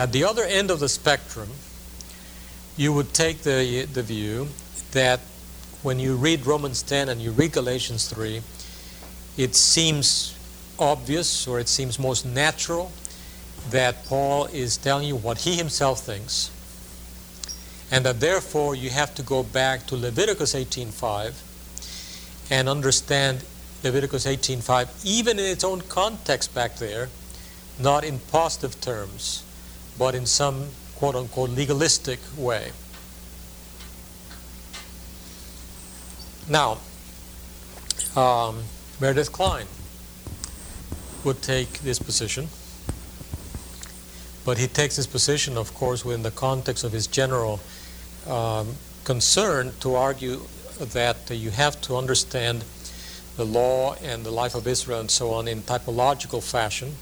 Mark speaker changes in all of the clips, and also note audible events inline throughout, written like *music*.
Speaker 1: At the other end of the spectrum, you would take the, the view that when you read Romans 10 and you read Galatians 3, it seems obvious or it seems most natural that Paul is telling you what he himself thinks, and that therefore you have to go back to Leviticus 18:5 and understand Leviticus 18:5 even in its own context back there, not in positive terms but in some quote unquote legalistic way. Now, um, Meredith Kline would take this position, but he takes this position, of course, within the context of his general um, concern to argue that uh, you have to understand the law and the life of Israel and so on in typological fashion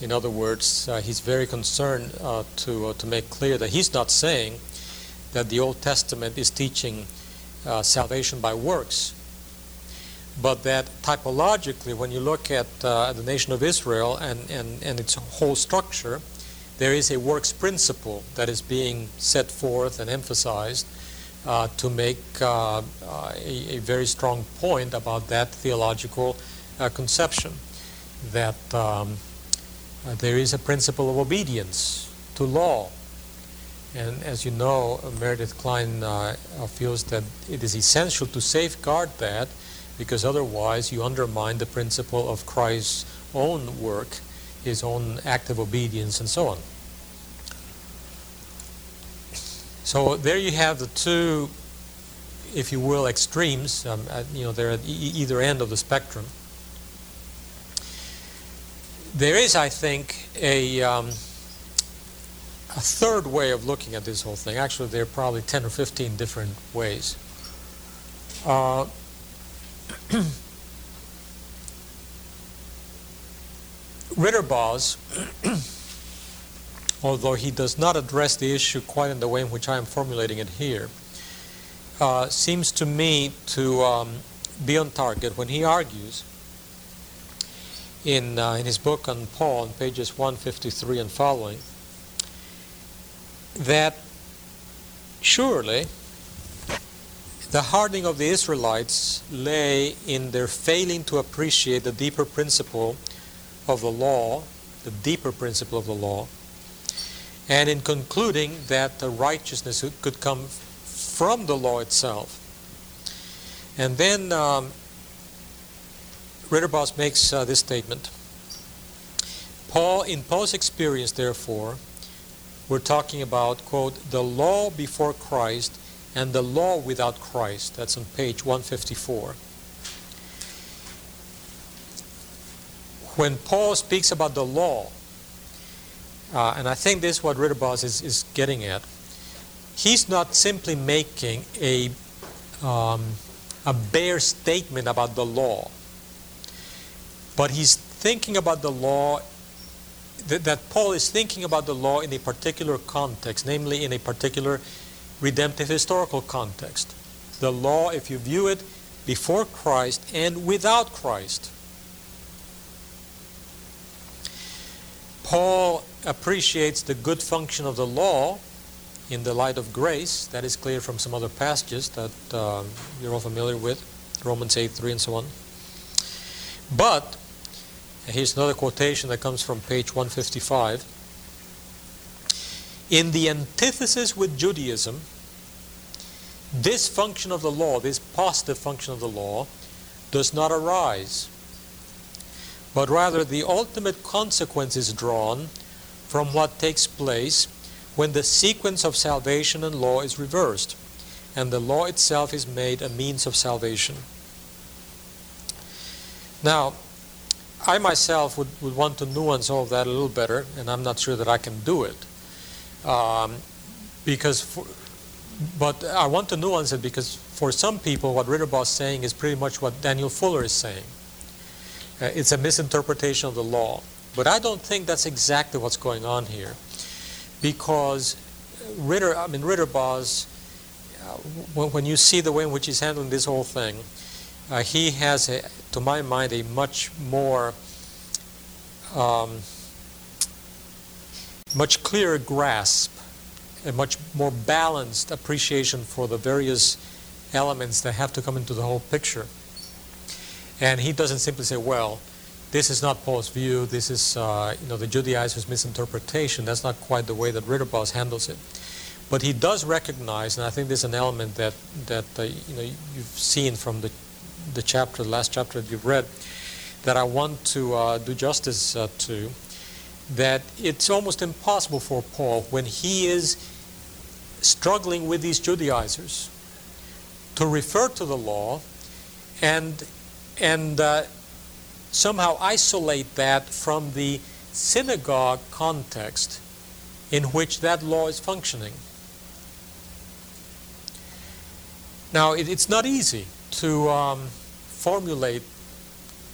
Speaker 1: in other words, uh, he's very concerned uh, to, uh, to make clear that he's not saying that the Old Testament is teaching uh, salvation by works, but that typologically, when you look at uh, the nation of Israel and, and, and its whole structure, there is a works principle that is being set forth and emphasized uh, to make a, a, very strong point about that theological conception that. Um, uh, there is a principle of obedience to law. And as you know, Meredith Kline uh, uh, feels that it is essential to safeguard that because otherwise you undermine the principle of Christ's own work, his own act of obedience, and so on. So there you have the two, if you will, extremes. Um, you know, they're at e- either end of the spectrum. There is, I think, a, um, a third way of looking at this whole thing. Actually, there are probably 10 or 15 different ways. Uh, *clears throat* Ridderbos, *clears throat* although he does not address the issue quite in the way in which I am formulating it here, uh, seems to me to um, be on target when he argues in, uh, in his book on Paul, on pages 153 and following, that surely the hardening of the Israelites lay in their failing to appreciate the deeper principle of the law, the deeper principle of the law, and in concluding that the righteousness could come from the law itself. And then um, Ridderbos makes uh, this statement. Paul, in Paul's experience, therefore, we're talking about, quote, the law before Christ and the law without Christ. That's on page 154. When Paul speaks about the law, uh, and I think this is what Ridderbos is, is getting at, he's not simply making a, um, a bare statement about the law. But he's thinking about the law, that, Paul is thinking about the law in a particular context, namely in a particular redemptive historical context. The law, if you view it before Christ and without Christ. Paul appreciates the good function of the law in the light of grace. That is clear from some other passages that uh, you're all familiar with, Romans 8 3 and so on. But Here's another quotation that comes from page 155. In the antithesis with Judaism, this function of the law, this positive function of the law, does not arise, but rather the ultimate consequence is drawn from what takes place when the sequence of salvation and law is reversed, and the law itself is made a means of salvation. Now, I myself would, would want to nuance all of that a little better, and I'm not sure that I can do it. Um, because, for, but I want to nuance it because for some people, what Ridderbos is saying is pretty much what Daniel Fuller is saying. Uh, it's a misinterpretation of the law. But I don't think that's exactly what's going on here, because Ritter, I mean Ridderbos's, uh, when, when, you see the way in which he's handling this whole thing, uh, he has, a, to my mind, a much more, um, much clearer grasp, a much more balanced appreciation for the various elements that have to come into the whole picture. And he doesn't simply say, well, this is not Paul's view, this is uh, you know, the Judaizers' misinterpretation. That's not quite the way that Ridderbos handles it. But he does recognize, and I think there's an element that, that uh, you know, you've seen from the, the chapter, the last chapter that you've read, that I want to uh, do justice uh, to, that it's almost impossible for Paul when he is struggling with these Judaizers to refer to the law and and uh, somehow isolate that from the synagogue context in which that law is functioning. Now, it, it's not easy to um, formulate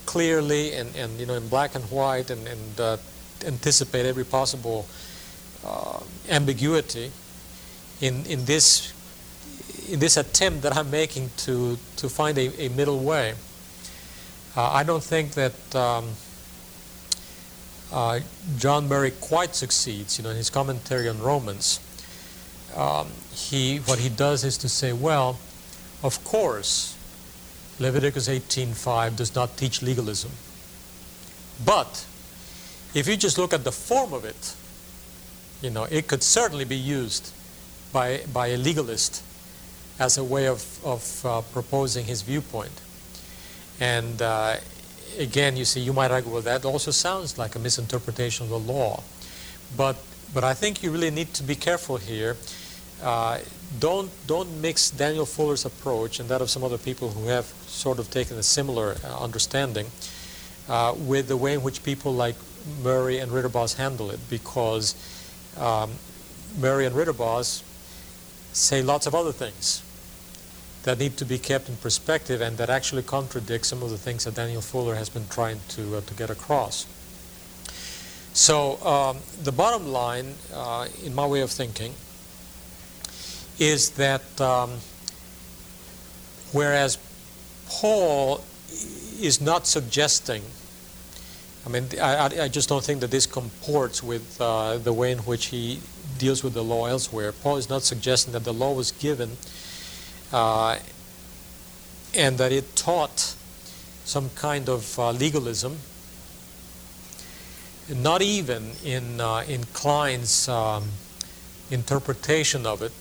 Speaker 1: clearly and, and, you know in black and white and, and uh, anticipate every possible uh, ambiguity in, in this in this attempt that I'm making to, to find a, a middle way. Uh, I don't think that um, uh, John Murray quite succeeds. You know, in his commentary on Romans, um, he what he does is to say, well, of course, Leviticus 18:5 does not teach legalism, but if you just look at the form of it, you know, it could certainly be used by by a legalist as a way of, of uh, proposing his viewpoint. And uh, again, you see, you might argue, well, that also sounds like a misinterpretation of the law. But, but I think you really need to be careful here. Uh, don't, don't mix Daniel Fuller's approach and that of some other people who have sort of taken a similar uh, understanding uh, with the way in which people like Murray and Ridderbos handle it, because um, Murray and Ridderbos say lots of other things that need to be kept in perspective and that actually contradict some of the things that Daniel Fuller has been trying to, uh, to get across. So, um, the bottom line, uh, in my way of thinking, is that um, whereas Paul is not suggesting, I mean, I, I just don't think that this comports with uh, the way in which he deals with the law elsewhere. Paul is not suggesting that the law was given uh, and that it taught some kind of uh, legalism. Not even in, uh, in Kline's um, interpretation of it,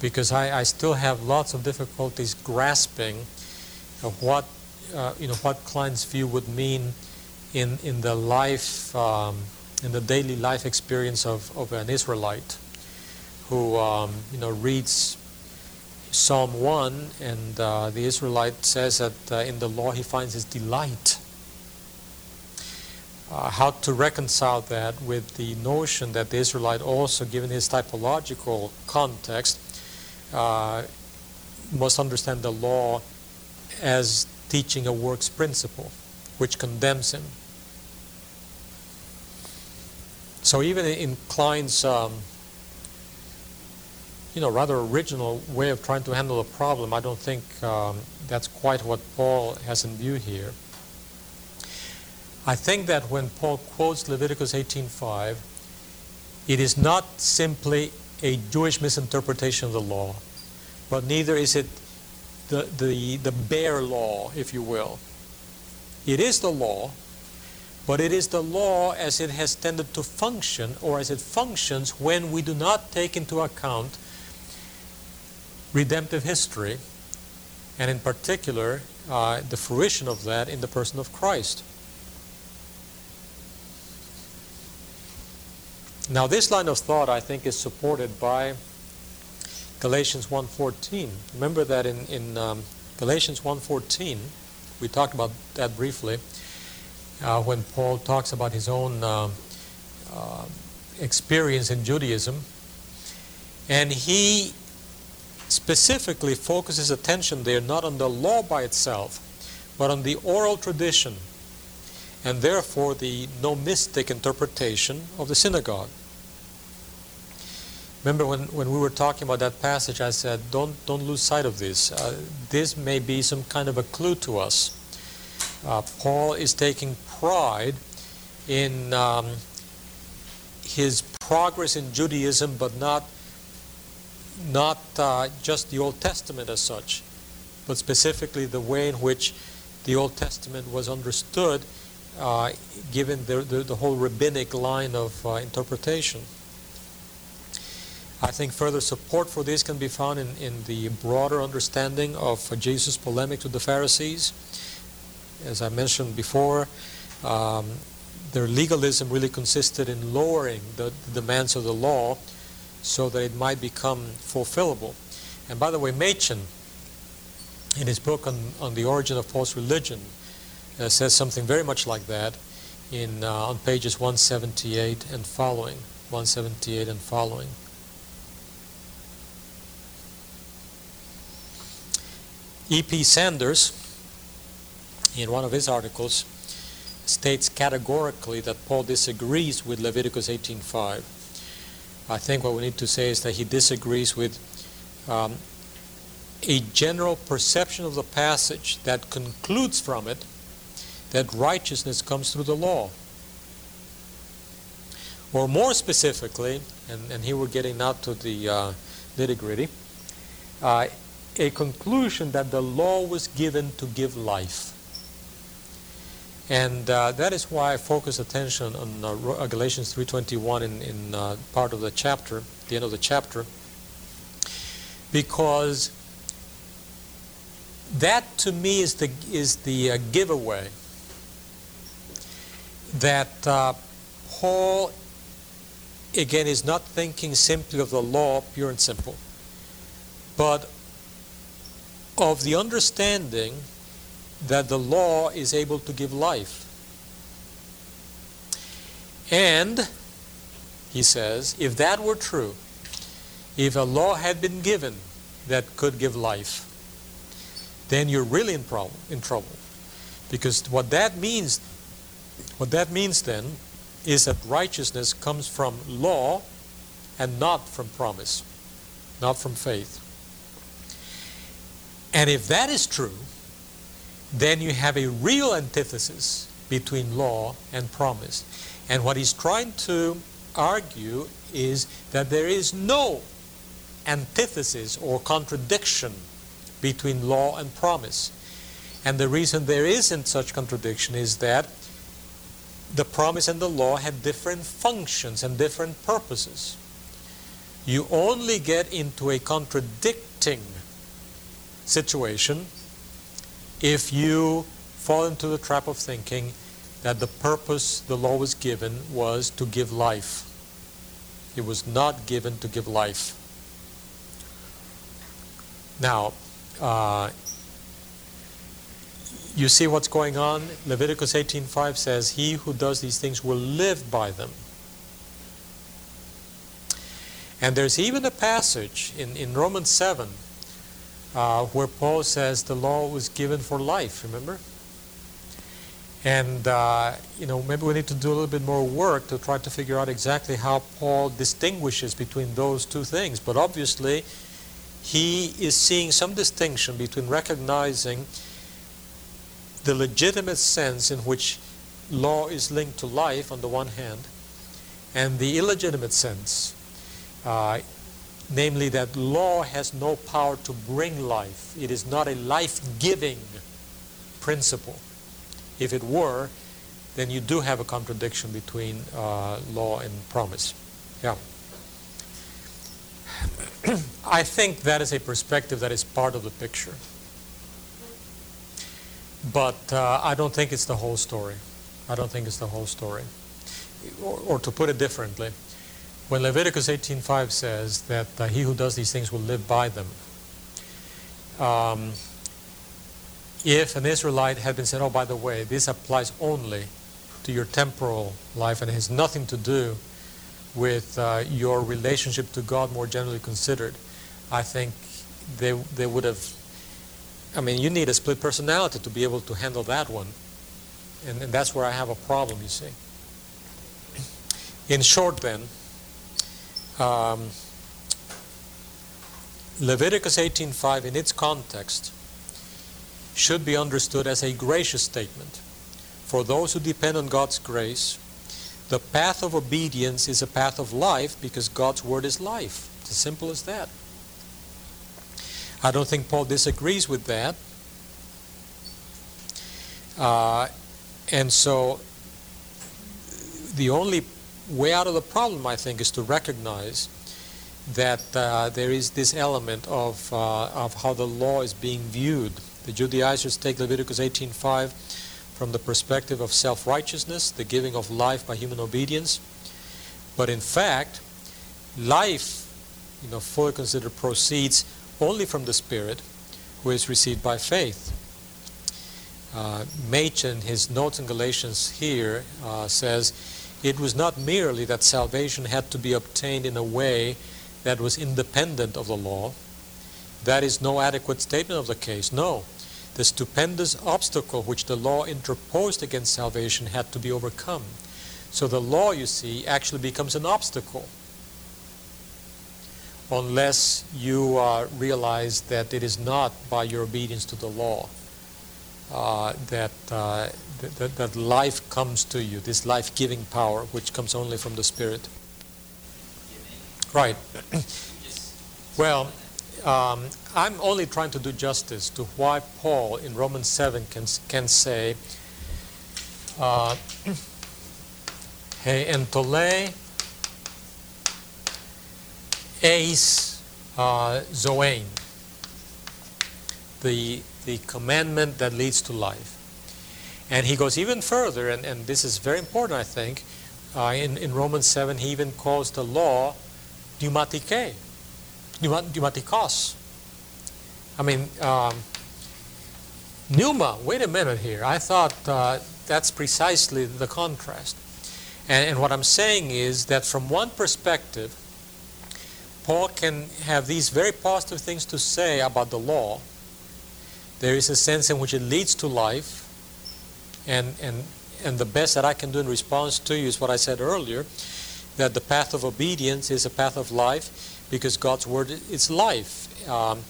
Speaker 1: because I, I, still have lots of difficulties grasping what, uh, you know, what Kline's view would mean in, in the life, um, in the daily life experience of, of an Israelite who, um, you know, reads Psalm 1, and uh, the Israelite says that uh, in the law he finds his delight. Uh, how to reconcile that with the notion that the Israelite also, given his typological context, uh, must understand the law as teaching a works principle, which condemns him. So even in Kline's um, you know, rather original way of trying to handle a problem. I don't think um, that's quite what Paul has in view here. I think that when Paul quotes Leviticus 18:5, it is not simply a Jewish misinterpretation of the law, but neither is it the, the, the bare law, if you will. It is the law, but it is the law as it has tended to function, or as it functions when we do not take into account redemptive history, and in particular, uh, the fruition of that in the person of Christ. Now, this line of thought, I think, is supported by Galatians 1.14. Remember that in, in um, Galatians 1.14, we talked about that briefly. uh, when Paul talks about his own uh, uh, experience in Judaism. And he specifically focuses attention there not on the law by itself, but on the oral tradition, and therefore the nomistic interpretation of the synagogue. Remember when, when we were talking about that passage, I said, don't, don't lose sight of this. Uh, this may be some kind of a clue to us. Uh, Paul is taking pride in um, his progress in Judaism, but not, not uh, just the Old Testament as such, but specifically the way in which the Old Testament was understood, uh, given the, the, the, whole rabbinic line of uh, interpretation. I think further support for this can be found in, in the broader understanding of Jesus' polemic with the Pharisees. As I mentioned before, um, their legalism really consisted in lowering the, the demands of the law so that it might become fulfillable. And by the way, Machen, in his book on, on the origin of Paul's Religion, uh, says something very much like that in, uh, on pages 178 and following. 178 and following. E.P. Sanders, in one of his articles, states categorically that Paul disagrees with Leviticus 18.5. I think what we need to say is that he disagrees with um, a general perception of the passage that concludes from it that righteousness comes through the law. Or more specifically, and, and here we're getting out to the uh, nitty gritty, uh, a conclusion that the law was given to give life. And uh, that is why I focus attention on uh, uh Galatians 3.21 in, in uh, part of the chapter, the end of the chapter, because that to me is the, is the uh, giveaway that uh, Paul, again, is not thinking simply of the law, pure and simple, but of the understanding that the law is able to give life. And, he says, if that were true, if a law had been given that could give life, then you're really in, problem, in trouble. Because what that means, what that means then, is that righteousness comes from law and not from promise, not from faith. And if that is true, then you have a real antithesis between law and promise. And what he's trying to argue is that there is no antithesis or contradiction between law and promise. And the reason there isn't such contradiction is that the promise and the law have different functions and different purposes. You only get into a contradicting situation if you fall into the trap of thinking that the purpose the law was given was to give life. It was not given to give life. Now, uh, you see what's going on? Leviticus 18:5 says, "He who does these things will live by them." And there's even a passage in, in Romans 7 uh, where Paul says the law was given for life, remember? And, uh, you know, maybe we need to do a little bit more work to try to figure out exactly how Paul distinguishes between those two things. But obviously, he is seeing some distinction between recognizing the legitimate sense in which law is linked to life on the one hand, and the illegitimate sense uh, namely that law has no power to bring life. It is not a life giving principle. If it were, then you do have a contradiction between uh, law and promise. Yeah. *clears throat* I think that is a perspective that is part of the picture. But uh, I don't think it's the whole story. I don't think it's the whole story. Or, or to put it differently, when Leviticus 18:5 says that uh, he who does these things will live by them, um, if an Israelite had been said, "Oh, by the way, this applies only to your temporal life and has nothing to do with uh, your relationship to God more generally considered, I think they, they would have. I mean, you need a split personality to be able to handle that one. And, and that's where I have a problem, you see. In short, then, um, Leviticus 18:5 in its context should be understood as a gracious statement. For those who depend on God's grace, the path of obedience is a path of life because God's word is life. It's as simple as that. I don't think Paul disagrees with that. Uh, and so the only way out of the problem, I think, is to recognize that uh, there is this element of, uh, of how the law is being viewed. The Judaizers take Leviticus 18.5 from the perspective of self-righteousness, the giving of life by human obedience. But in fact, life, you know, fully considered, proceeds only from the Spirit, who is received by faith. Uh, Machen, his notes in Galatians here, uh, says, it was not merely that salvation had to be obtained in a way that was independent of the law. That is no adequate statement of the case. No. The stupendous obstacle which the law interposed against salvation had to be overcome. So the law, you see, actually becomes an obstacle unless you uh, realize that it is not by your obedience to the law uh, that, uh, that, that life comes to you, this life giving power, which comes only from the Spirit. Right. *clears throat* well, um, I'm only trying to do justice to why Paul in Romans 7 can, can say, uh, *clears throat* Hey, entole eis uh, zoein, the, the commandment that leads to life. And he goes even further, and, and this is very important, I think. Uh, in, in Romans 7, he even calls the law pneumatike, pneumatikos. I mean, um, pneuma, wait a minute here. I thought uh, that's precisely the contrast. And, and what I'm saying is that from one perspective, Paul can have these very positive things to say about the law. There is a sense in which it leads to life, and, and, and the best that I can do in response to you is what I said earlier that the path of obedience is a path of life because God's word is life. Um,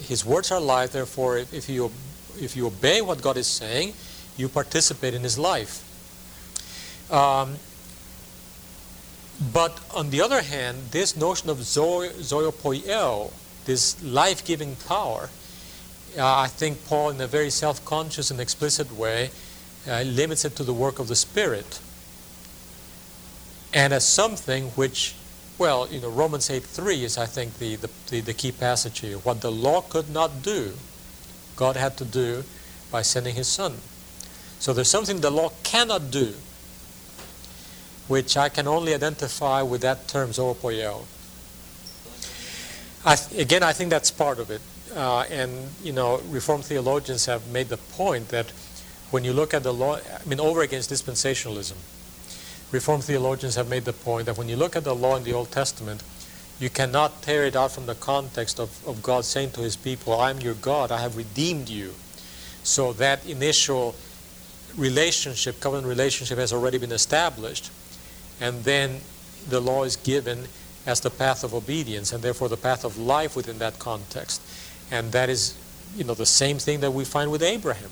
Speaker 1: his words are life, therefore, if, if, you, if you obey what God is saying, you participate in His life. Um, but on the other hand, this notion of zoe, this life giving power, uh, I think Paul, in a very self conscious and explicit way, uh, limits it to the work of the Spirit and as something which, well, you know, Romans 8.3 is, I think, the, the, the, key passage here. What the law could not do, God had to do by sending His Son. So there's something the law cannot do, which I can only identify with that term, zoopoieo. I, again, I think that's part of it. Uh, and, you know, Reformed theologians have made the point that when you look at the law, I mean, over against dispensationalism, Reformed theologians have made the point that when you look at the law in the Old Testament, you cannot tear it out from the context of, of God saying to his people, I'm your God, I have redeemed you. So that initial relationship, covenant relationship, has already been established. And then the law is given as the path of obedience and therefore the path of life within that context. And that is, you know, the same thing that we find with Abraham.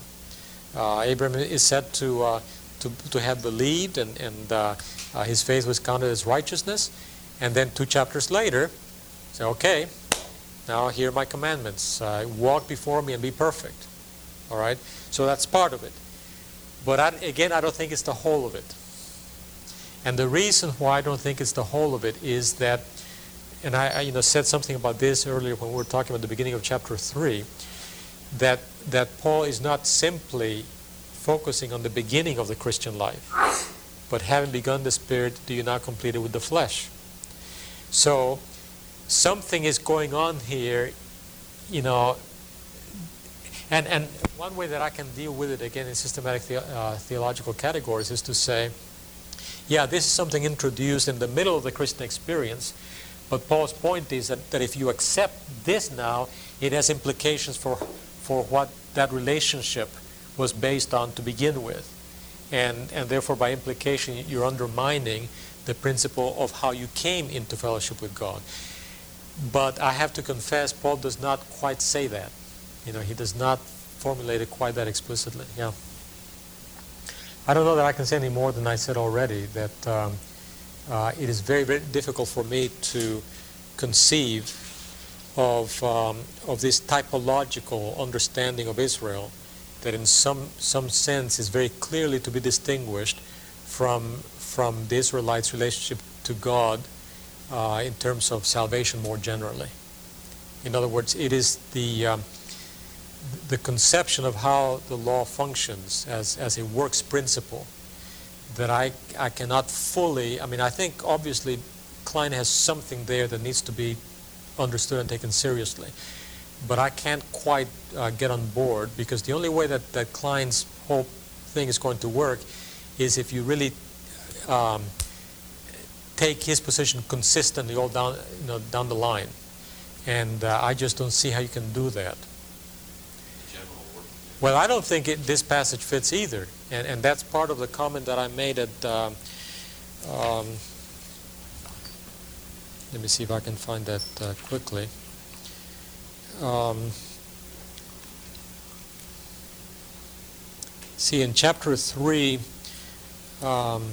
Speaker 1: Uh, Abraham is said to uh, to, to have believed, and, and uh, uh, his faith was counted as righteousness. And then two chapters later, say, okay, now hear my commandments. Uh, walk before me and be perfect. All right? So that's part of it. But I, again, I don't think it's the whole of it. And the reason why I don't think it's the whole of it is that, and I, I you know said something about this earlier when we were talking about the beginning of chapter three, that that Paul is not simply focusing on the beginning of the Christian life. But having begun the Spirit, do you not complete it with the flesh? So, something is going on here, you know. And, and one way that I can deal with it, again, in systematic the, uh, theological categories, is to say, yeah, this is something introduced in the middle of the Christian experience, but Paul's point is that, that if you accept this now, it has implications for, for what that relationship was based on to begin with. And, and therefore, by implication, you're undermining the principle of how you came into fellowship with God. But I have to confess, Paul does not quite say that. You know, he does not formulate it quite that explicitly. Yeah. I don't know that I can say any more than I said already. That um, uh, it is very, very difficult for me to conceive of um, of this typological understanding of Israel that, in some some sense, is very clearly to be distinguished from from the Israelites' relationship to God uh, in terms of salvation more generally. In other words, it is the um, the conception of how the law functions as, as a works principle that I, I cannot fully, I mean, I think obviously Kline has something there that needs to be understood and taken seriously. But I can't quite uh, get on board because the only way that, that Kline's whole thing is going to work is if you really um, take his position consistently all down, you know, down the line. And uh, I just don't see how you can do that. Well, I don't think it, this passage fits either. And, and that's part of the comment that I made at. Um, um, let me see if I can find that uh, quickly. Um, see, in chapter 3, um,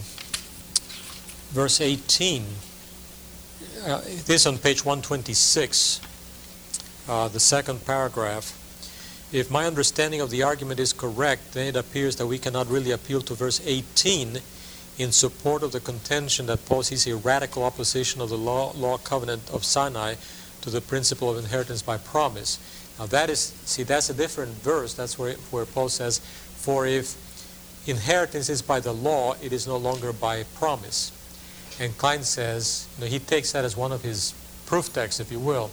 Speaker 1: verse 18, uh, this on page 126, uh, the second paragraph. If my understanding of the argument is correct, then it appears that we cannot really appeal to verse 18 in support of the contention that Paul sees a radical opposition of the law, law covenant of Sinai to the principle of inheritance by promise. Now that is, see, that's a different verse. That's where, where Paul says, for if inheritance is by the law, it is no longer by promise. And Kline says, you know, he takes that as one of his proof texts, if you will,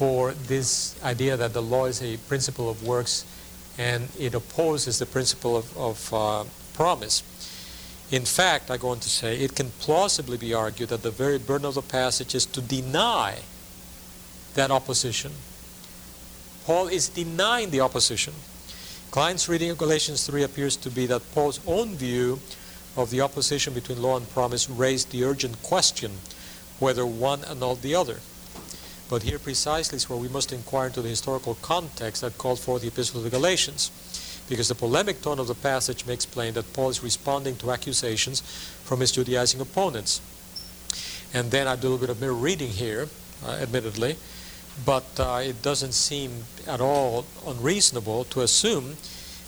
Speaker 1: for this idea that the law is a principle of works and it opposes the principle of, of uh, promise. In fact, I go on to say, it can plausibly be argued that the very burden of the passage is to deny that opposition. Paul is denying the opposition. Kline's reading of Galatians 3 appears to be that Paul's own view of the opposition between law and promise raised the urgent question whether one annulled the other. But here precisely is where we must inquire into the historical context that called for the Epistle to the Galatians, because the polemic tone of the passage makes plain that Paul is responding to accusations from his Judaizing opponents. And then I do a little bit of mirror reading here, uh, admittedly, but uh, it doesn't seem at all unreasonable to assume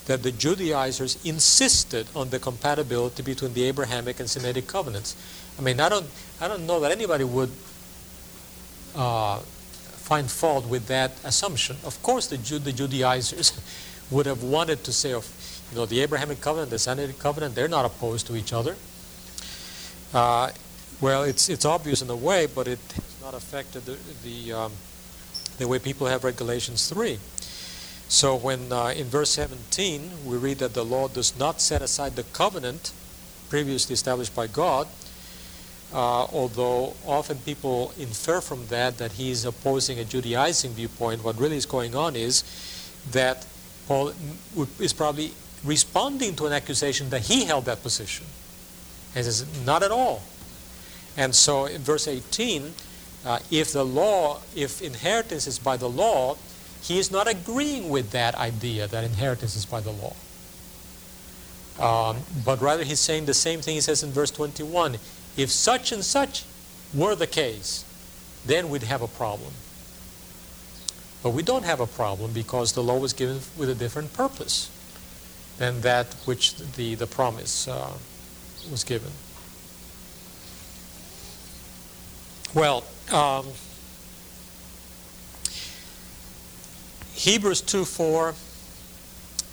Speaker 1: that the Judaizers insisted on the compatibility between the Abrahamic and Sinaitic covenants. I mean, I don't, I don't know that anybody would uh, find fault with that assumption. Of course, the, the Judaizers *laughs* would have wanted to say, of, you know, the Abrahamic covenant, the Sinaitic covenant, they're not opposed to each other. Uh, well, it's it's obvious in a way, but it has not affected the the, um, the way people have read Galatians three. So when uh, in verse 17 we read that the law does not set aside the covenant previously established by God, uh, although often people infer from that that he's opposing a Judaizing viewpoint, what really is going on is that Paul is probably responding to an accusation that he held that position. And says, not at all. And so in verse 18, uh, if the law, if inheritance is by the law, he is not agreeing with that idea that inheritance is by the law. Um, but rather, he's saying the same thing he says in verse 21 if such and such were the case, then we'd have a problem. But we don't have a problem because the law was given with a different purpose than that which the, the promise uh, was given. Well, um, Hebrews 2 4,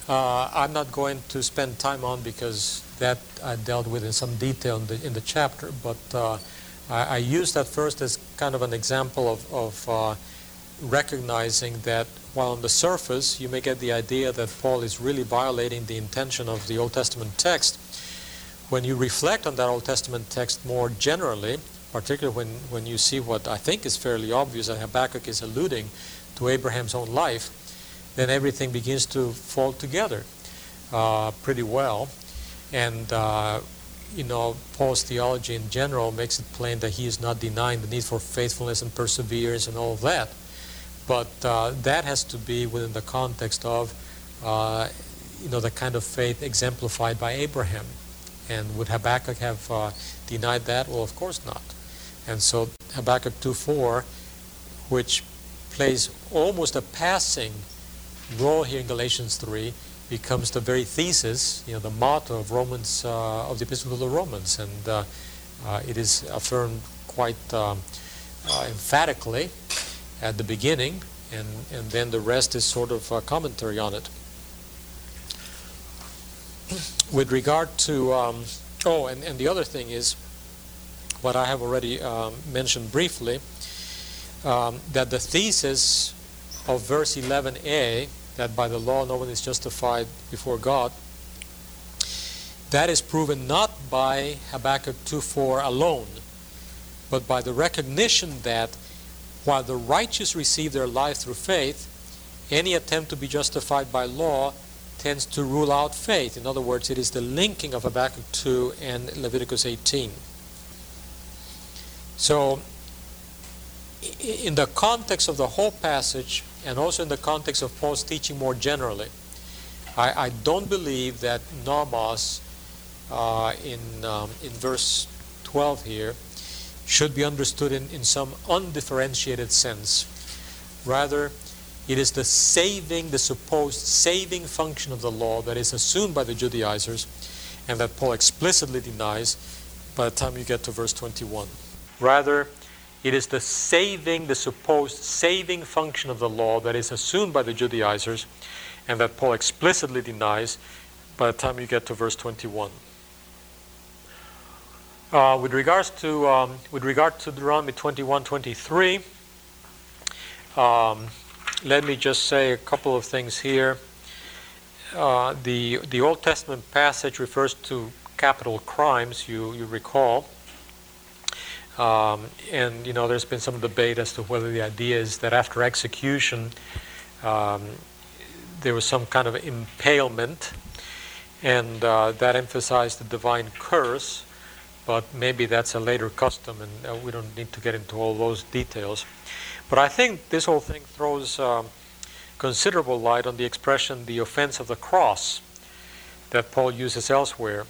Speaker 1: uh, I'm not going to spend time on because that I dealt with in some detail in the, in the chapter, but uh, I, I used that first as kind of an example of, of uh, recognizing that while on the surface you may get the idea that Paul is really violating the intention of the Old Testament text, when you reflect on that Old Testament text more generally, particularly when, when you see what I think is fairly obvious that Habakkuk is alluding to Abraham's own life, then everything begins to fall together uh, pretty well. And, uh, you know, Paul's theology in general makes it plain that he is not denying the need for faithfulness and perseverance and all of that. But uh, that has to be within the context of, uh, you know, the kind of faith exemplified by Abraham. And would Habakkuk have uh, denied that? Well, of course not. And so Habakkuk 2.4, which plays almost a passing role here in Galatians 3, becomes the very thesis, you know, the motto of Romans, uh, of the Epistle to the Romans. And uh, uh, it is affirmed quite um, uh, emphatically at the beginning, and, and then the rest is sort of a commentary on it. *clears throat* With regard to, um, oh, and, and the other thing is what I have already um, mentioned briefly, um, that the thesis of verse 11a, that by the law no one is justified before God, that is proven not by Habakkuk 2.4 alone, but by the recognition that while the righteous receive their life through faith, any attempt to be justified by law tends to rule out faith. In other words, it is the linking of Habakkuk 2 and Leviticus 18. So, in the context of the whole passage, and also in the context of Paul's teaching more generally, I, I don't believe that nomos uh, in, um, in verse 12 here should be understood in, in some undifferentiated sense. Rather, it is the saving, the supposed saving function of the law that is assumed by the Judaizers and that Paul explicitly denies by the time you get to verse 21. Rather, it is the saving, the supposed saving function of the law that is assumed by the Judaizers and that Paul explicitly denies by the time you get to verse 21. Uh, with regards to um, with regard to Deuteronomy 21, 23, um, let me just say a couple of things here. Uh, the the Old Testament passage refers to capital crimes. You you recall, um, and you know there's been some debate as to whether the idea is that after execution um, there was some kind of impalement, and uh, that emphasized the divine curse but maybe that's a later custom, and uh, we don't need to get into all those details. But I think this whole thing throws um, considerable light on the expression the offense of the cross that Paul uses elsewhere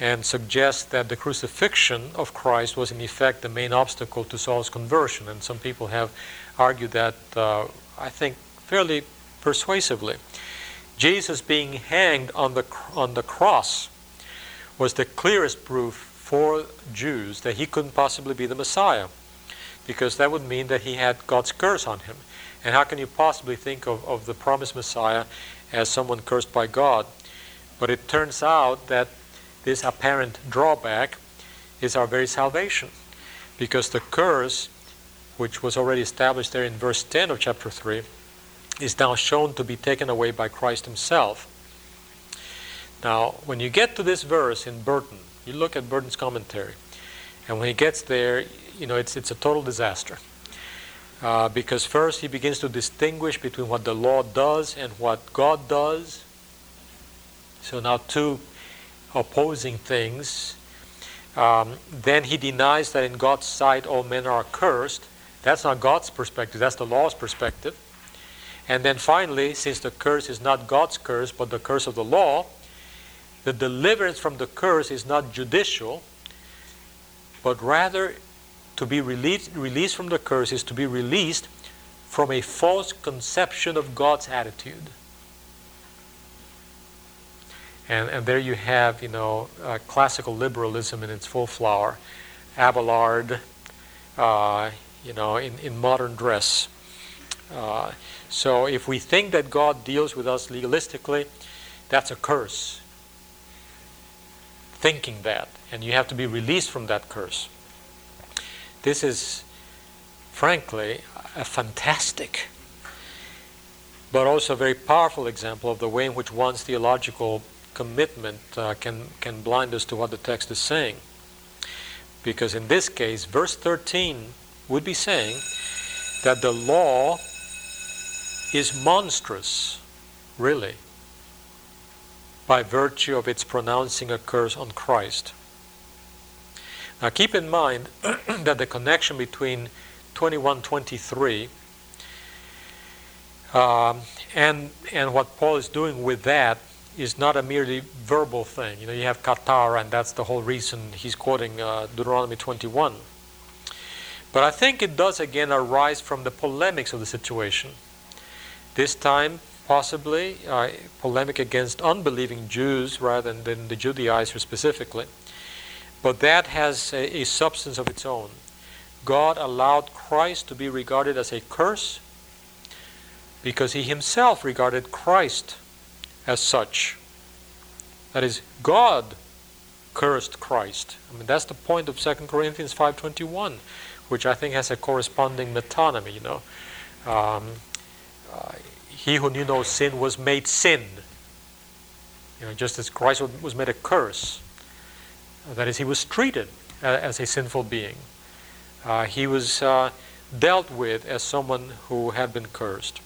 Speaker 1: and suggests that the crucifixion of Christ was in effect the main obstacle to Saul's conversion. And some people have argued that, uh, I think, fairly persuasively. Jesus being hanged on the, on the cross was the clearest proof for Jews that he couldn't possibly be the Messiah, because that would mean that he had God's curse on him. And how can you possibly think of, of the promised Messiah as someone cursed by God? But it turns out that this apparent drawback is our very salvation, because the curse, which was already established there in verse 10 of chapter 3, is now shown to be taken away by Christ Himself. Now, when you get to this verse in Burton, you look at Burton's commentary, and when he gets there, you know, it's, it's a total disaster. Uh, because first he begins to distinguish between what the law does and what God does. So now two opposing things. Um, then he denies that in God's sight all men are cursed. That's not God's perspective, that's the law's perspective. And then finally, since the curse is not God's curse but the curse of the law, the deliverance from the curse is not judicial, but rather to be released, released from the curse is to be released from a false conception of God's attitude. And, and there you have, you know, uh, classical liberalism in its full flower, Abelard, uh, you know, in, in modern dress. Uh, so if we think that God deals with us legalistically, that's a curse thinking that, and you have to be released from that curse. This is, frankly, a fantastic but also a very powerful example of the way in which one's theological commitment uh, can, can blind us to what the text is saying. Because in this case, verse 13 would be saying that the law is monstrous, really, by virtue of its pronouncing a curse on Christ. Now keep in mind *clears throat* that the connection between 2123 um, and, and what Paul is doing with that is not a merely verbal thing. You know, you have katar, and that's the whole reason he's quoting uh, Deuteronomy 21. But I think it does again arise from the polemics of the situation. This time, possibly, uh, polemic against unbelieving Jews rather than, than the Judaizers specifically. But that has a, a substance of its own. God allowed Christ to be regarded as a curse because he himself regarded Christ as such. That is, God cursed Christ. I mean, that's the point of 2 Corinthians 5.21, which I think has a corresponding metonymy, you know. Um, uh, he who knew no sin was made sin. You know, just as Christ was made a curse. That is, he was treated as a sinful being. Uh, he was uh, dealt with as someone who had been cursed.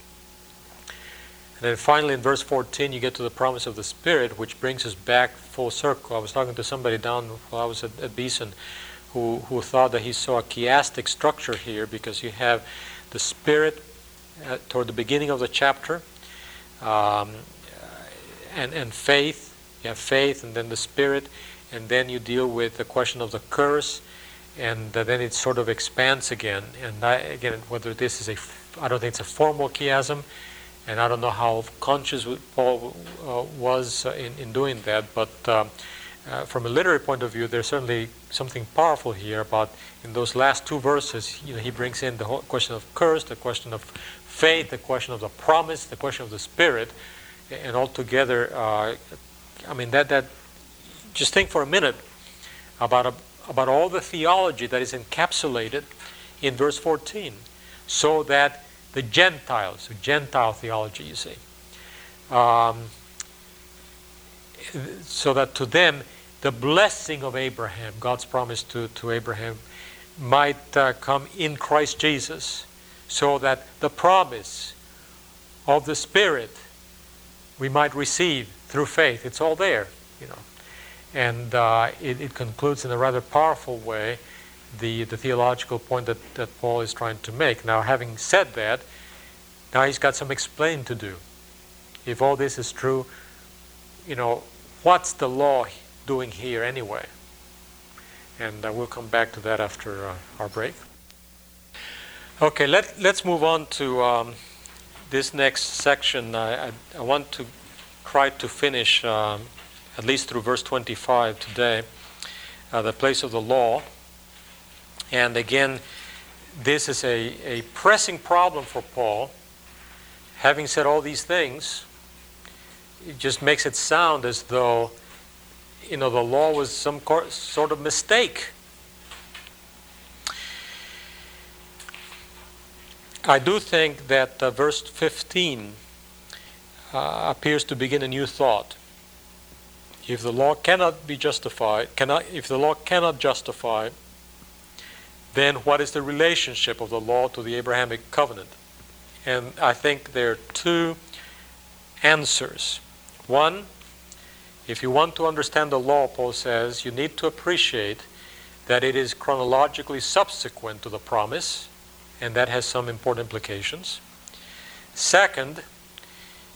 Speaker 1: And then finally, in verse 14, you get to the promise of the Spirit, which brings us back full circle. I was talking to somebody down while I was at, at Beeson who, who thought that he saw a chiastic structure here because you have the Spirit uh, toward the beginning of the chapter um, and, and faith. You have faith and then the Spirit, and then you deal with the question of the curse, and uh, then it sort of expands again. And I, again, whether this is a, I don't think it's a formal chiasm and I don't know how conscious Paul uh, was uh, in, in doing that, but um, uh, from a literary point of view, there's certainly something powerful here about in those last two verses, you know, he brings in the whole question of curse, the question of faith, the question of the promise, the question of the spirit, and altogether, uh, I mean, that, that, just think for a minute about, a, about all the theology that is encapsulated in verse 14, so that the Gentiles, the Gentile theology, you see. Um, so that to them, the blessing of Abraham, God's promise to, to Abraham, might uh, come in Christ Jesus, so that the promise of the Spirit we might receive through faith. It's all there, you know. And uh, it, it concludes in a rather powerful way the, the theological point that, that Paul is trying to make. Now, having said that, now he's got some explaining to do. If all this is true, you know, what's the law doing here anyway? And uh, we'll come back to that after uh, our break. Okay, let, let's move on to um, this next section. I, I, I, want to try to finish, um, at least through verse 25 today, uh, the place of the law. And again, this is a, a pressing problem for Paul. Having said all these things, it just makes it sound as though you know the law was some sort of mistake. I do think that uh, verse 15 uh, appears to begin a new thought. If the law cannot be justified, cannot, if the law cannot justify, then what is the relationship of the law to the Abrahamic covenant? And I think there are two answers. One, if you want to understand the law, Paul says, you need to appreciate that it is chronologically subsequent to the promise, and that has some important implications. Second,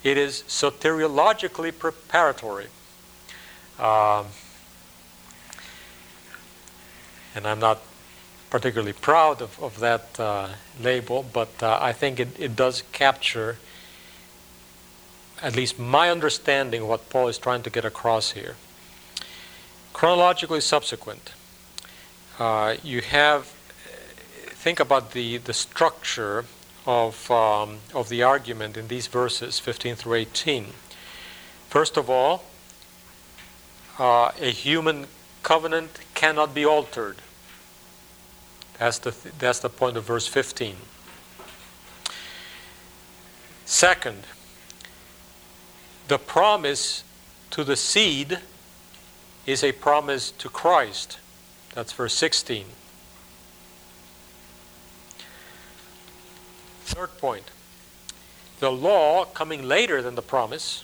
Speaker 1: it is soteriologically preparatory. Um, and I'm not particularly proud of, of that uh, label, but uh, I think it, it does capture at least my understanding of what Paul is trying to get across here. Chronologically subsequent, uh, you have, think about the, the structure of, um, of the argument in these verses 15 through 18. First of all, uh, a human covenant cannot be altered. That's the, that's the point of verse 15. Second, the promise to the seed is a promise to Christ. That's verse 16. Third point the law, coming later than the promise,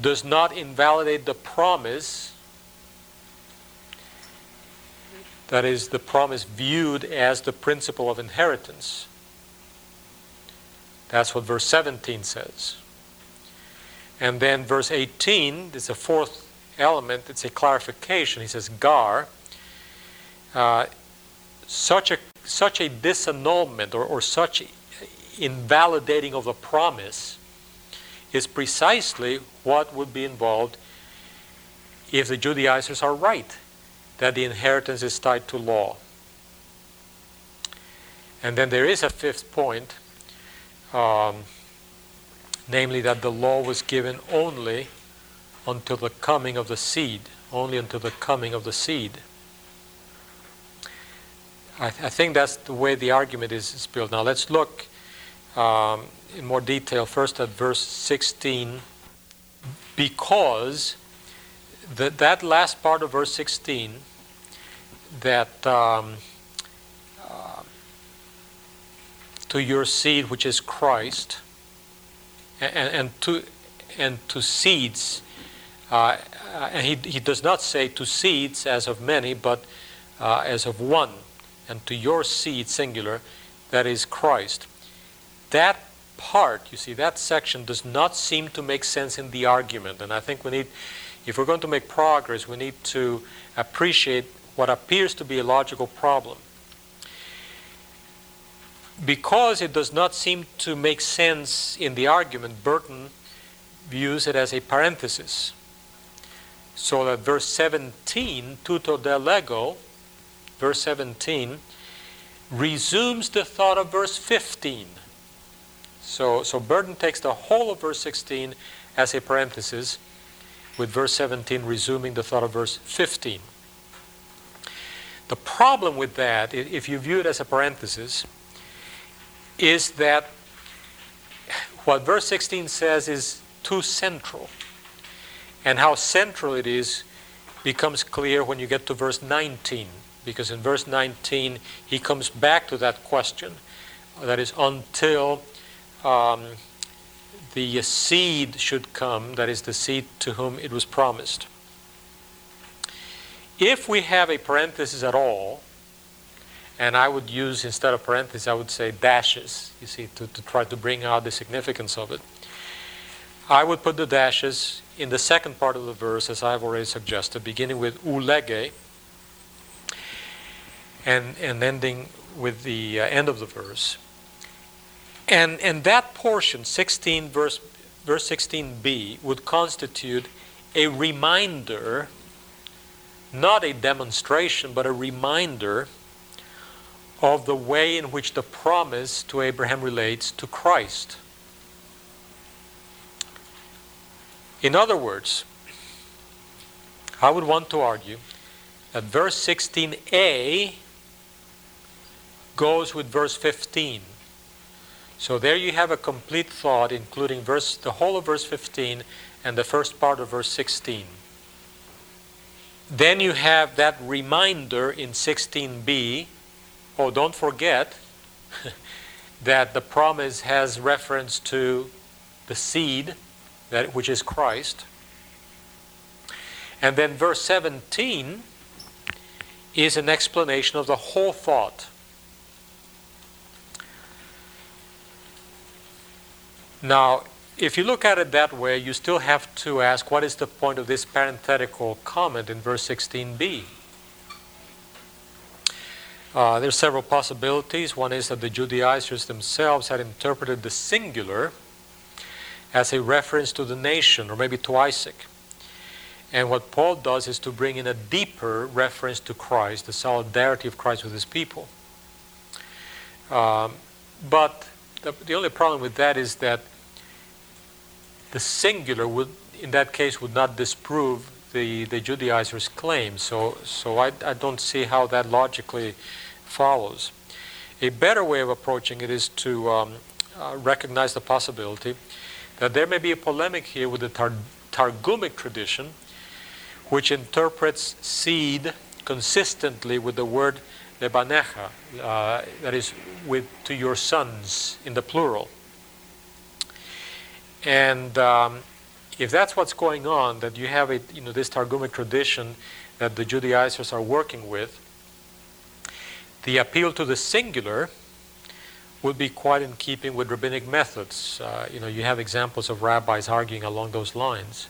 Speaker 1: does not invalidate the promise. That is, the promise viewed as the principle of inheritance. That's what verse 17 says. And then verse 18, there's a fourth element, it's a clarification. He says, Gar, uh, such, a, such a disannulment or, or such invalidating of the promise is precisely what would be involved if the Judaizers are right, that the inheritance is tied to law. And then there is a fifth point, um, namely that the law was given only until the coming of the seed, only until the coming of the seed. I, th- I think that's the way the argument is, is built. Now let's look um, in more detail first at verse 16 because the, that last part of verse 16 that um, uh, to your seed which is Christ and, and to and to seeds uh, and he, he does not say to seeds as of many but uh, as of one and to your seed singular that is Christ that part, you see, that section does not seem to make sense in the argument. And I think we need, if we're going to make progress, we need to appreciate what appears to be a logical problem. Because it does not seem to make sense in the argument, Burton views it as a parenthesis. So that verse 17, tuto de lego, verse 17, resumes the thought of verse 15. So, so Burton takes the whole of verse 16 as a parenthesis, with verse 17 resuming the thought of verse 15. The problem with that, if you view it as a parenthesis, is that what verse 16 says is too central. And how central it is becomes clear when you get to verse 19, because in verse 19 he comes back to that question. That is, until um, the seed should come, that is, the seed to whom it was promised. If we have a parenthesis at all, and I would use instead of parentheses, I would say dashes, you see, to, to try to bring out the significance of it. I would put the dashes in the second part of the verse, as I've already suggested, beginning with ulege and, and ending with the uh, end of the verse. And, and that portion, 16 verse, verse 16b, would constitute a reminder, not a demonstration, but a reminder of the way in which the promise to Abraham relates to Christ. In other words, I would want to argue that verse 16a goes with verse 15. So there you have a complete thought, including verse, the whole of verse 15 and the first part of verse 16. Then you have that reminder in 16b. Oh, don't forget *laughs* that the promise has reference to the seed, that, which is Christ. And then verse 17 is an explanation of the whole thought. Now, if you look at it that way, you still have to ask what is the point of this parenthetical comment in verse 16b? Uh, there are several possibilities. One is that the Judaizers themselves had interpreted the singular as a reference to the nation, or maybe to Isaac. And what Paul does is to bring in a deeper reference to Christ, the solidarity of Christ with his people. Um, but the, the only problem with that is that the singular would, in that case, would not disprove the, the Judaizers' claim. So, so I, I don't see how that logically follows. A better way of approaching it is to um, uh, recognize the possibility that there may be a polemic here with the Tar- Targumic tradition, which interprets seed consistently with the word lebanecha, uh, that is, with to your sons in the plural. And um, if that's what's going on, that you have a, you know, this Targumic tradition that the Judaizers are working with, the appeal to the singular would be quite in keeping with rabbinic methods. Uh, you know, you have examples of rabbis arguing along those lines.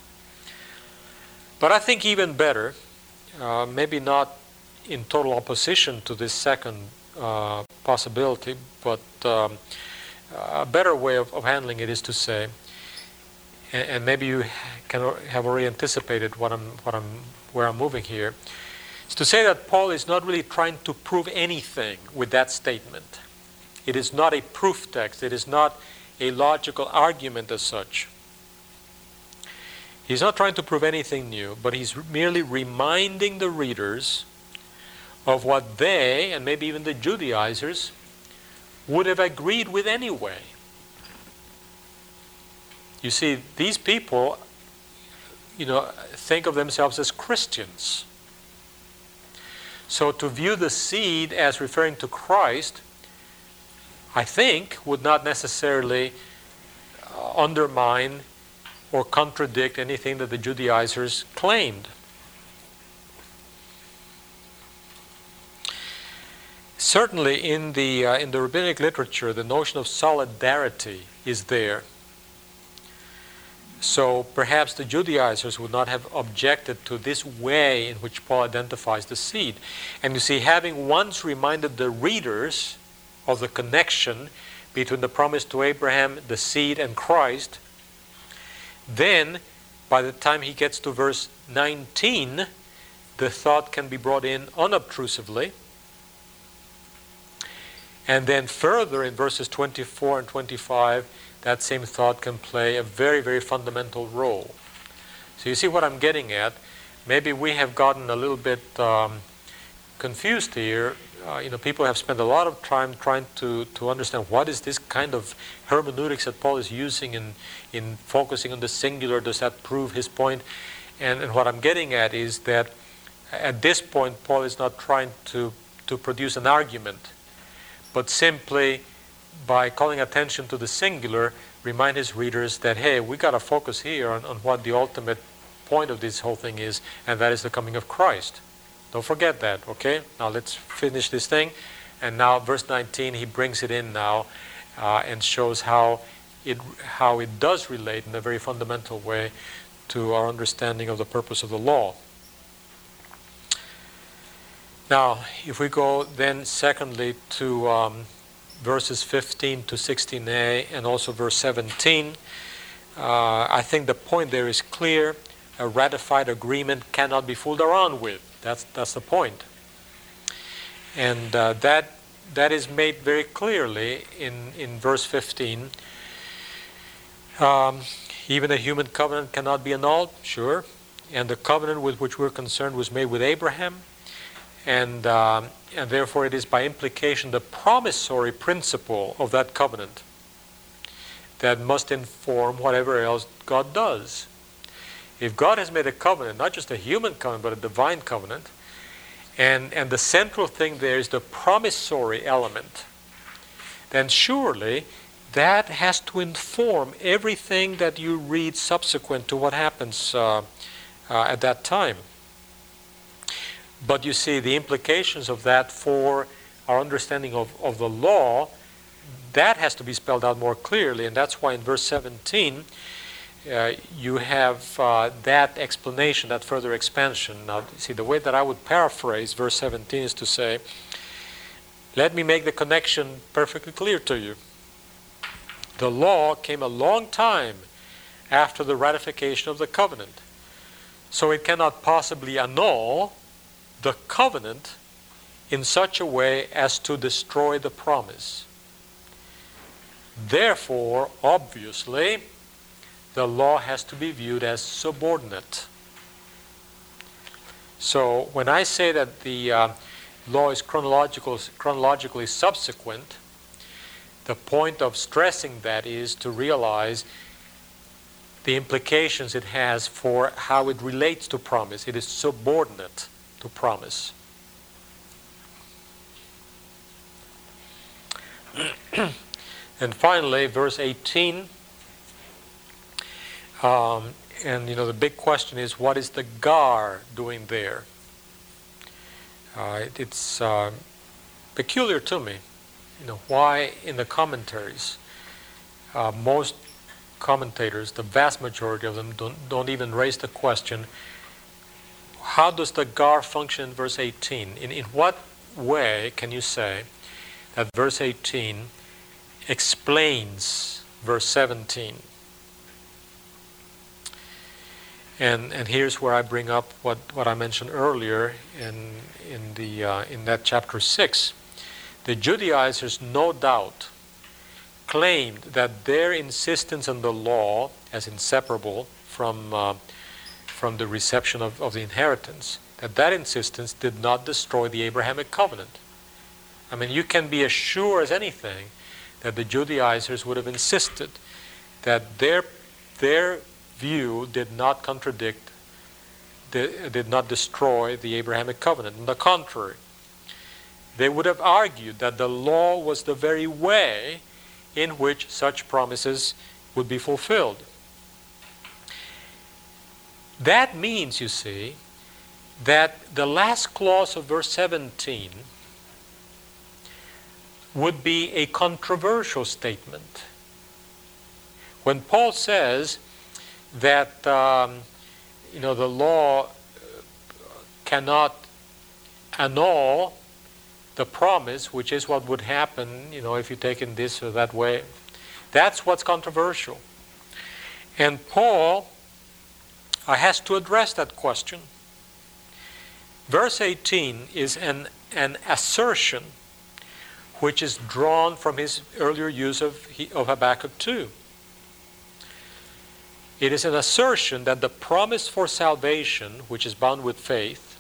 Speaker 1: But I think even better, uh, maybe not in total opposition to this second uh, possibility, but um, a better way of, of, handling it is to say, and, and, maybe you can have already anticipated what I'm, what I'm, where I'm moving here, is to say that Paul is not really trying to prove anything with that statement. It is not a proof text, it is not a logical argument as such. He's not trying to prove anything new, but he's merely reminding the readers of what they, and maybe even the Judaizers, would have agreed with anyway. You see, these people, you know, think of themselves as Christians. So to view the seed as referring to Christ I think, would not necessarily uh, undermine or contradict anything that the Judaizers claimed. Certainly, in the, uh, in the rabbinic literature, the notion of solidarity is there. So perhaps the Judaizers would not have objected to this way in which Paul identifies the seed. And you see, having once reminded the readers of the connection between the promise to Abraham, the seed, and Christ, then by the time he gets to verse 19, the thought can be brought in unobtrusively. And then further in verses 24 and 25, that same thought can play a very, very fundamental role. So you see what I'm getting at. Maybe we have gotten a little bit um, confused here uh, you know, people have spent a lot of time trying to, to understand what is this kind of hermeneutics that Paul is using in, in focusing on the singular. Does that prove his point? And, and what I'm getting at is that at this point, Paul is not trying to, to produce an argument, but simply by calling attention to the singular, remind his readers that, hey, we got to focus here on, on what the ultimate point of this whole thing is, and that is the coming of Christ. Don't forget that, okay? Now let's finish this thing. And now, verse 19, he brings it in now uh, and shows how it, how it does relate in a very fundamental way to our understanding of the purpose of the law. Now, if we go then, secondly, to um, verses 15 to 16a and also verse 17, uh, I think the point there is clear. A ratified agreement cannot be fooled around with. That's, that's the point. And uh, that, that is made very clearly in, in verse 15. Um, even a human covenant cannot be annulled, sure. And the covenant with which we're concerned was made with Abraham. And, um, and therefore, it is by implication the promissory principle of that covenant that must inform whatever else God does. If God has made a covenant, not just a human covenant, but a divine covenant, and, and the central thing there is the promissory element, then surely that has to inform everything that you read subsequent to what happens uh, uh, at that time. But you see, the implications of that for our understanding of, of the law, that has to be spelled out more clearly. And that's why in verse 17, uh, you have uh, that explanation, that further expansion. Now, see, the way that I would paraphrase verse 17 is to say, let me make the connection perfectly clear to you. The law came a long time after the ratification of the covenant. So it cannot possibly annul the covenant in such a way as to destroy the promise. Therefore, obviously, the law has to be viewed as subordinate. So when I say that the uh, law is chronological, chronologically subsequent, the point of stressing that is to realize the implications it has for how it relates to promise. It is subordinate to promise. *clears throat* and finally, verse 18. Um, and you know the big question is, what is the gar doing there? Uh, it, it's uh, peculiar to me. You know why in the commentaries, uh, most commentators, the vast majority of them, don't, don't even raise the question. How does the gar function in verse 18? In, in what way can you say that verse 18 explains verse 17? And, and here's where I bring up what, what I mentioned earlier in, in, the, uh, in that chapter 6. The Judaizers, no doubt, claimed that their insistence on the law as inseparable from, uh, from the reception of, of the inheritance, that that insistence did not destroy the Abrahamic covenant. I mean, you can be as sure as anything that the Judaizers would have insisted that their, their view did not contradict, did not destroy the Abrahamic covenant. On the contrary, they would have argued that the law was the very way in which such promises would be fulfilled. That means, you see, that the last clause of verse 17 would be a controversial statement. When Paul says, that um, you know the law cannot annul the promise, which is what would happen, you know, if you take it this or that way. That's what's controversial. And Paul uh, has to address that question. Verse 18 is an, an assertion which is drawn from his earlier use of, of Habakkuk 2. It is an assertion that the promise for salvation, which is bound with faith,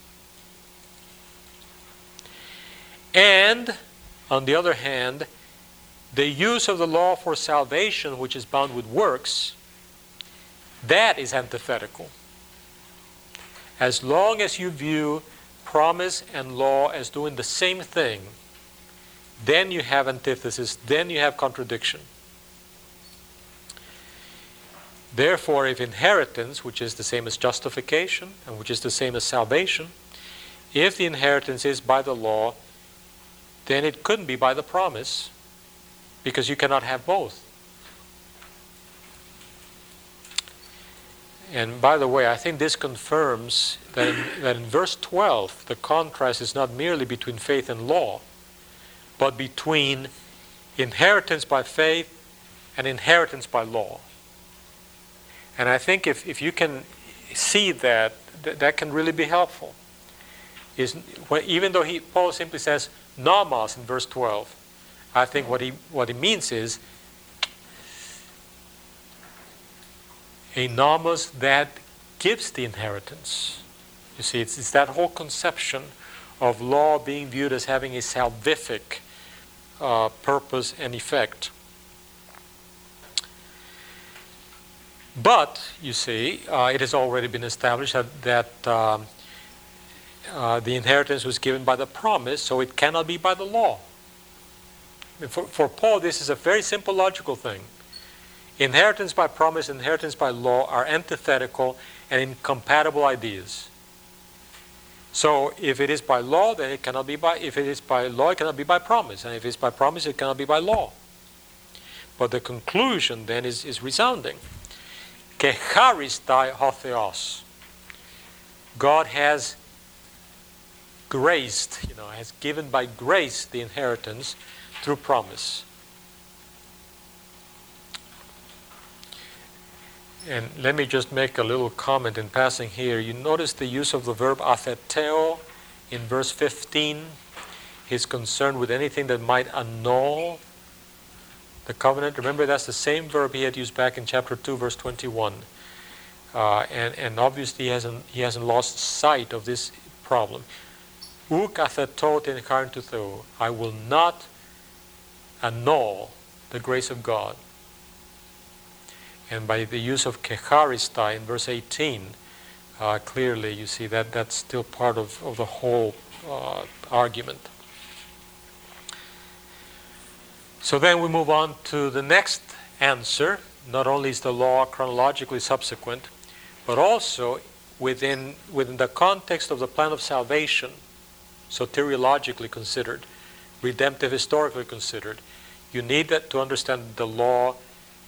Speaker 1: and, on the other hand, the use of the law for salvation, which is bound with works, that is antithetical. As long as you view promise and law as doing the same thing, then you have antithesis, then you have contradiction. Therefore, if inheritance, which is the same as justification and which is the same as salvation, if the inheritance is by the law, then it couldn't be by the promise because you cannot have both. And by the way, I think this confirms that in, that in verse 12, the contrast is not merely between faith and law, but between inheritance by faith and inheritance by law. And I think if, if you can see that, th- that can really be helpful. Is when, even though he Paul simply says nomos in verse 12, I think what he what he means is a nomos that gives the inheritance. You see, it's, it's that whole conception of law being viewed as having a salvific uh, purpose and effect. But, you see, uh, it has already been established that, that um, uh, the inheritance was given by the promise, so it cannot be by the law. For, for Paul, this is a very simple logical thing. Inheritance by promise, inheritance by law are antithetical and incompatible ideas. So if it is by law, then it cannot be by if it is by law, it cannot be by promise. And if it's by promise, it cannot be by law. But the conclusion then is, is resounding. Ke charistai hotheos. God has graced, you know, has given by grace the inheritance through promise. And let me just make a little comment in passing here. You notice the use of the verb atheteo in verse 15. He's concerned with anything that might annul the covenant. Remember, that's the same verb he had used back in chapter 2, verse 21. Uh, and, and obviously, he hasn't, he hasn't lost sight of this problem. I will not annul the grace of God. And by the use of kecharistai in verse 18, uh, clearly you see that that's still part of, of the whole uh, argument. So then we move on to the next answer. Not only is the law chronologically subsequent, but also within, within the context of the plan of salvation, soteriologically considered, redemptive historically considered, you need that to understand the law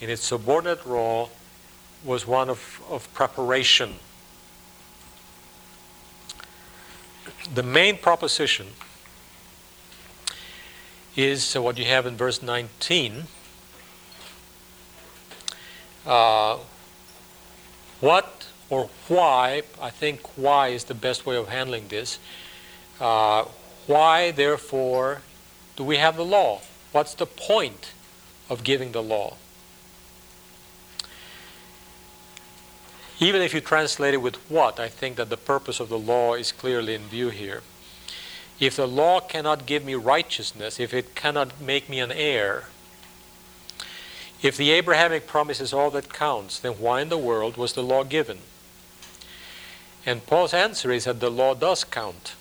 Speaker 1: in its subordinate role was one of, of preparation. The main proposition is what you have in verse 19. Uh, what or why, I think why is the best way of handling this. Uh, why, therefore, do we have the law? What's the point of giving the law? Even if you translate it with what, I think that the purpose of the law is clearly in view here. If the law cannot give me righteousness, if it cannot make me an heir, if the Abrahamic promise is all that counts, then why in the world was the law given? And Paul's answer is that the law does count.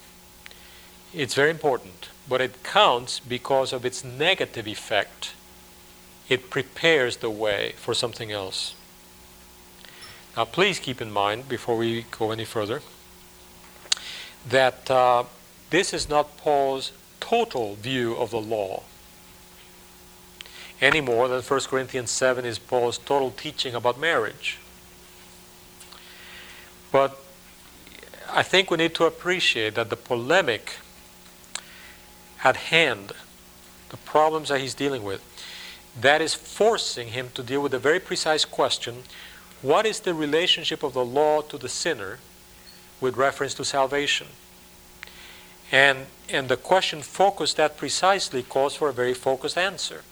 Speaker 1: It's very important, but it counts because of its negative effect. It prepares the way for something else. Now, please keep in mind, before we go any further, that uh, this is not Paul's total view of the law any more than 1 Corinthians 7 is Paul's total teaching about marriage. But I think we need to appreciate that the polemic at hand, the problems that he's dealing with, that is forcing him to deal with a very precise question what is the relationship of the law to the sinner with reference to salvation? And, and the question focused that precisely calls for a very focused answer.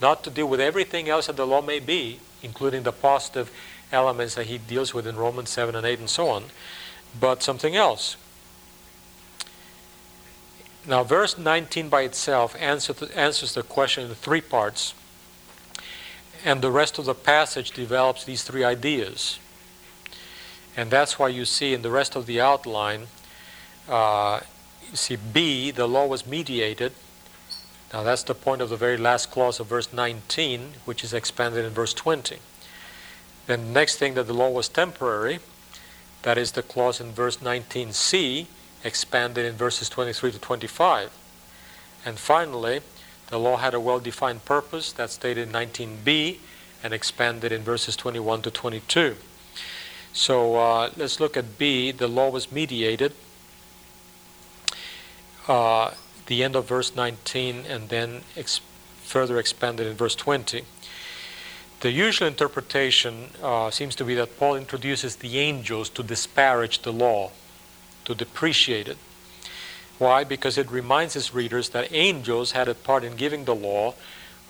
Speaker 1: Not to deal with everything else that the law may be, including the positive elements that he deals with in Romans 7 and 8 and so on, but something else. Now, verse 19 by itself answers the, answers the question in three parts, and the rest of the passage develops these three ideas. And that's why you see in the rest of the outline, uh, you see B, the law was mediated. Now, that's the point of the very last clause of verse 19, which is expanded in verse 20. Then, the next thing that the law was temporary, that is the clause in verse 19c, expanded in verses 23 to 25. And finally, the law had a well defined purpose, that's stated in 19b, and expanded in verses 21 to 22. So uh, let's look at B. The law was mediated. Uh, the end of verse 19 and then ex- further expanded in verse 20. The usual interpretation uh, seems to be that Paul introduces the angels to disparage the law, to depreciate it. Why? Because it reminds his readers that angels had a part in giving the law,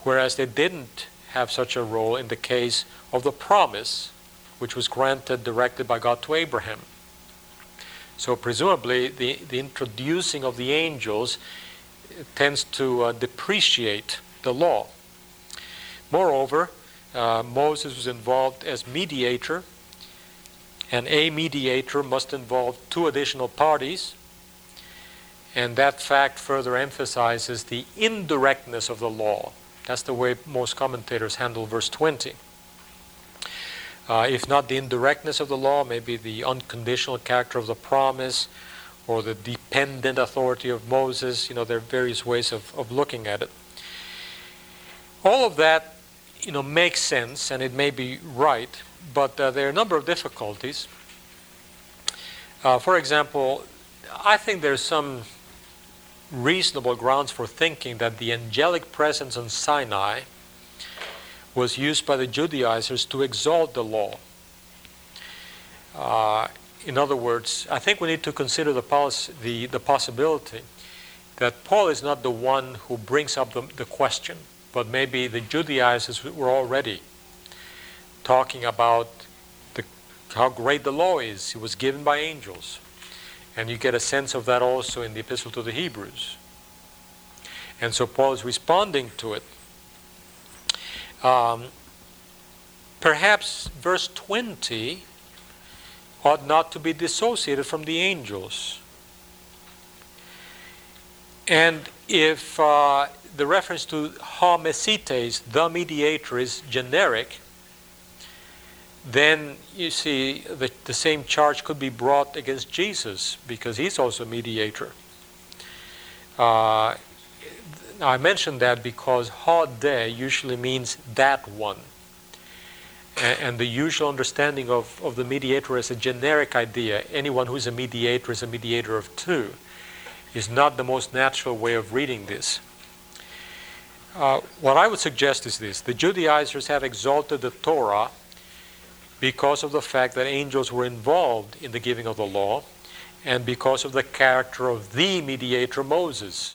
Speaker 1: whereas they didn't have such a role in the case of the promise, which was granted directed by God to Abraham. So, presumably, the, the introducing of the angels tends to uh, depreciate the law. Moreover, uh, Moses was involved as mediator, and a mediator must involve two additional parties, and that fact further emphasizes the indirectness of the law. That's the way most commentators handle verse 20. Uh, if not the indirectness of the law, maybe the unconditional character of the promise, or the dependent authority of Moses. You know, there are various ways of, of looking at it. All of that, you know, makes sense and it may be right, but uh, there are a number of difficulties. Uh, for example, I think there's some reasonable grounds for thinking that the angelic presence on Sinai was used by the Judaizers to exalt the law. Uh, in other words, I think we need to consider the, policy, the, the possibility that Paul is not the one who brings up the, the question, but maybe the Judaizers were already talking about the, how great the law is. It was given by angels. And you get a sense of that also in the Epistle to the Hebrews. And so Paul is responding to it. Um, perhaps verse 20 ought not to be dissociated from the angels. And if uh, the reference to ha mesites, the mediator, is generic, then you see the, the same charge could be brought against Jesus because he's also a mediator. Uh, I mentioned that because ha de usually means that one. And, and the usual understanding of, of the mediator as a generic idea, anyone who's a mediator is a mediator of two, is not the most natural way of reading this. Uh, what I would suggest is this the Judaizers have exalted the Torah because of the fact that angels were involved in the giving of the law and because of the character of the mediator Moses.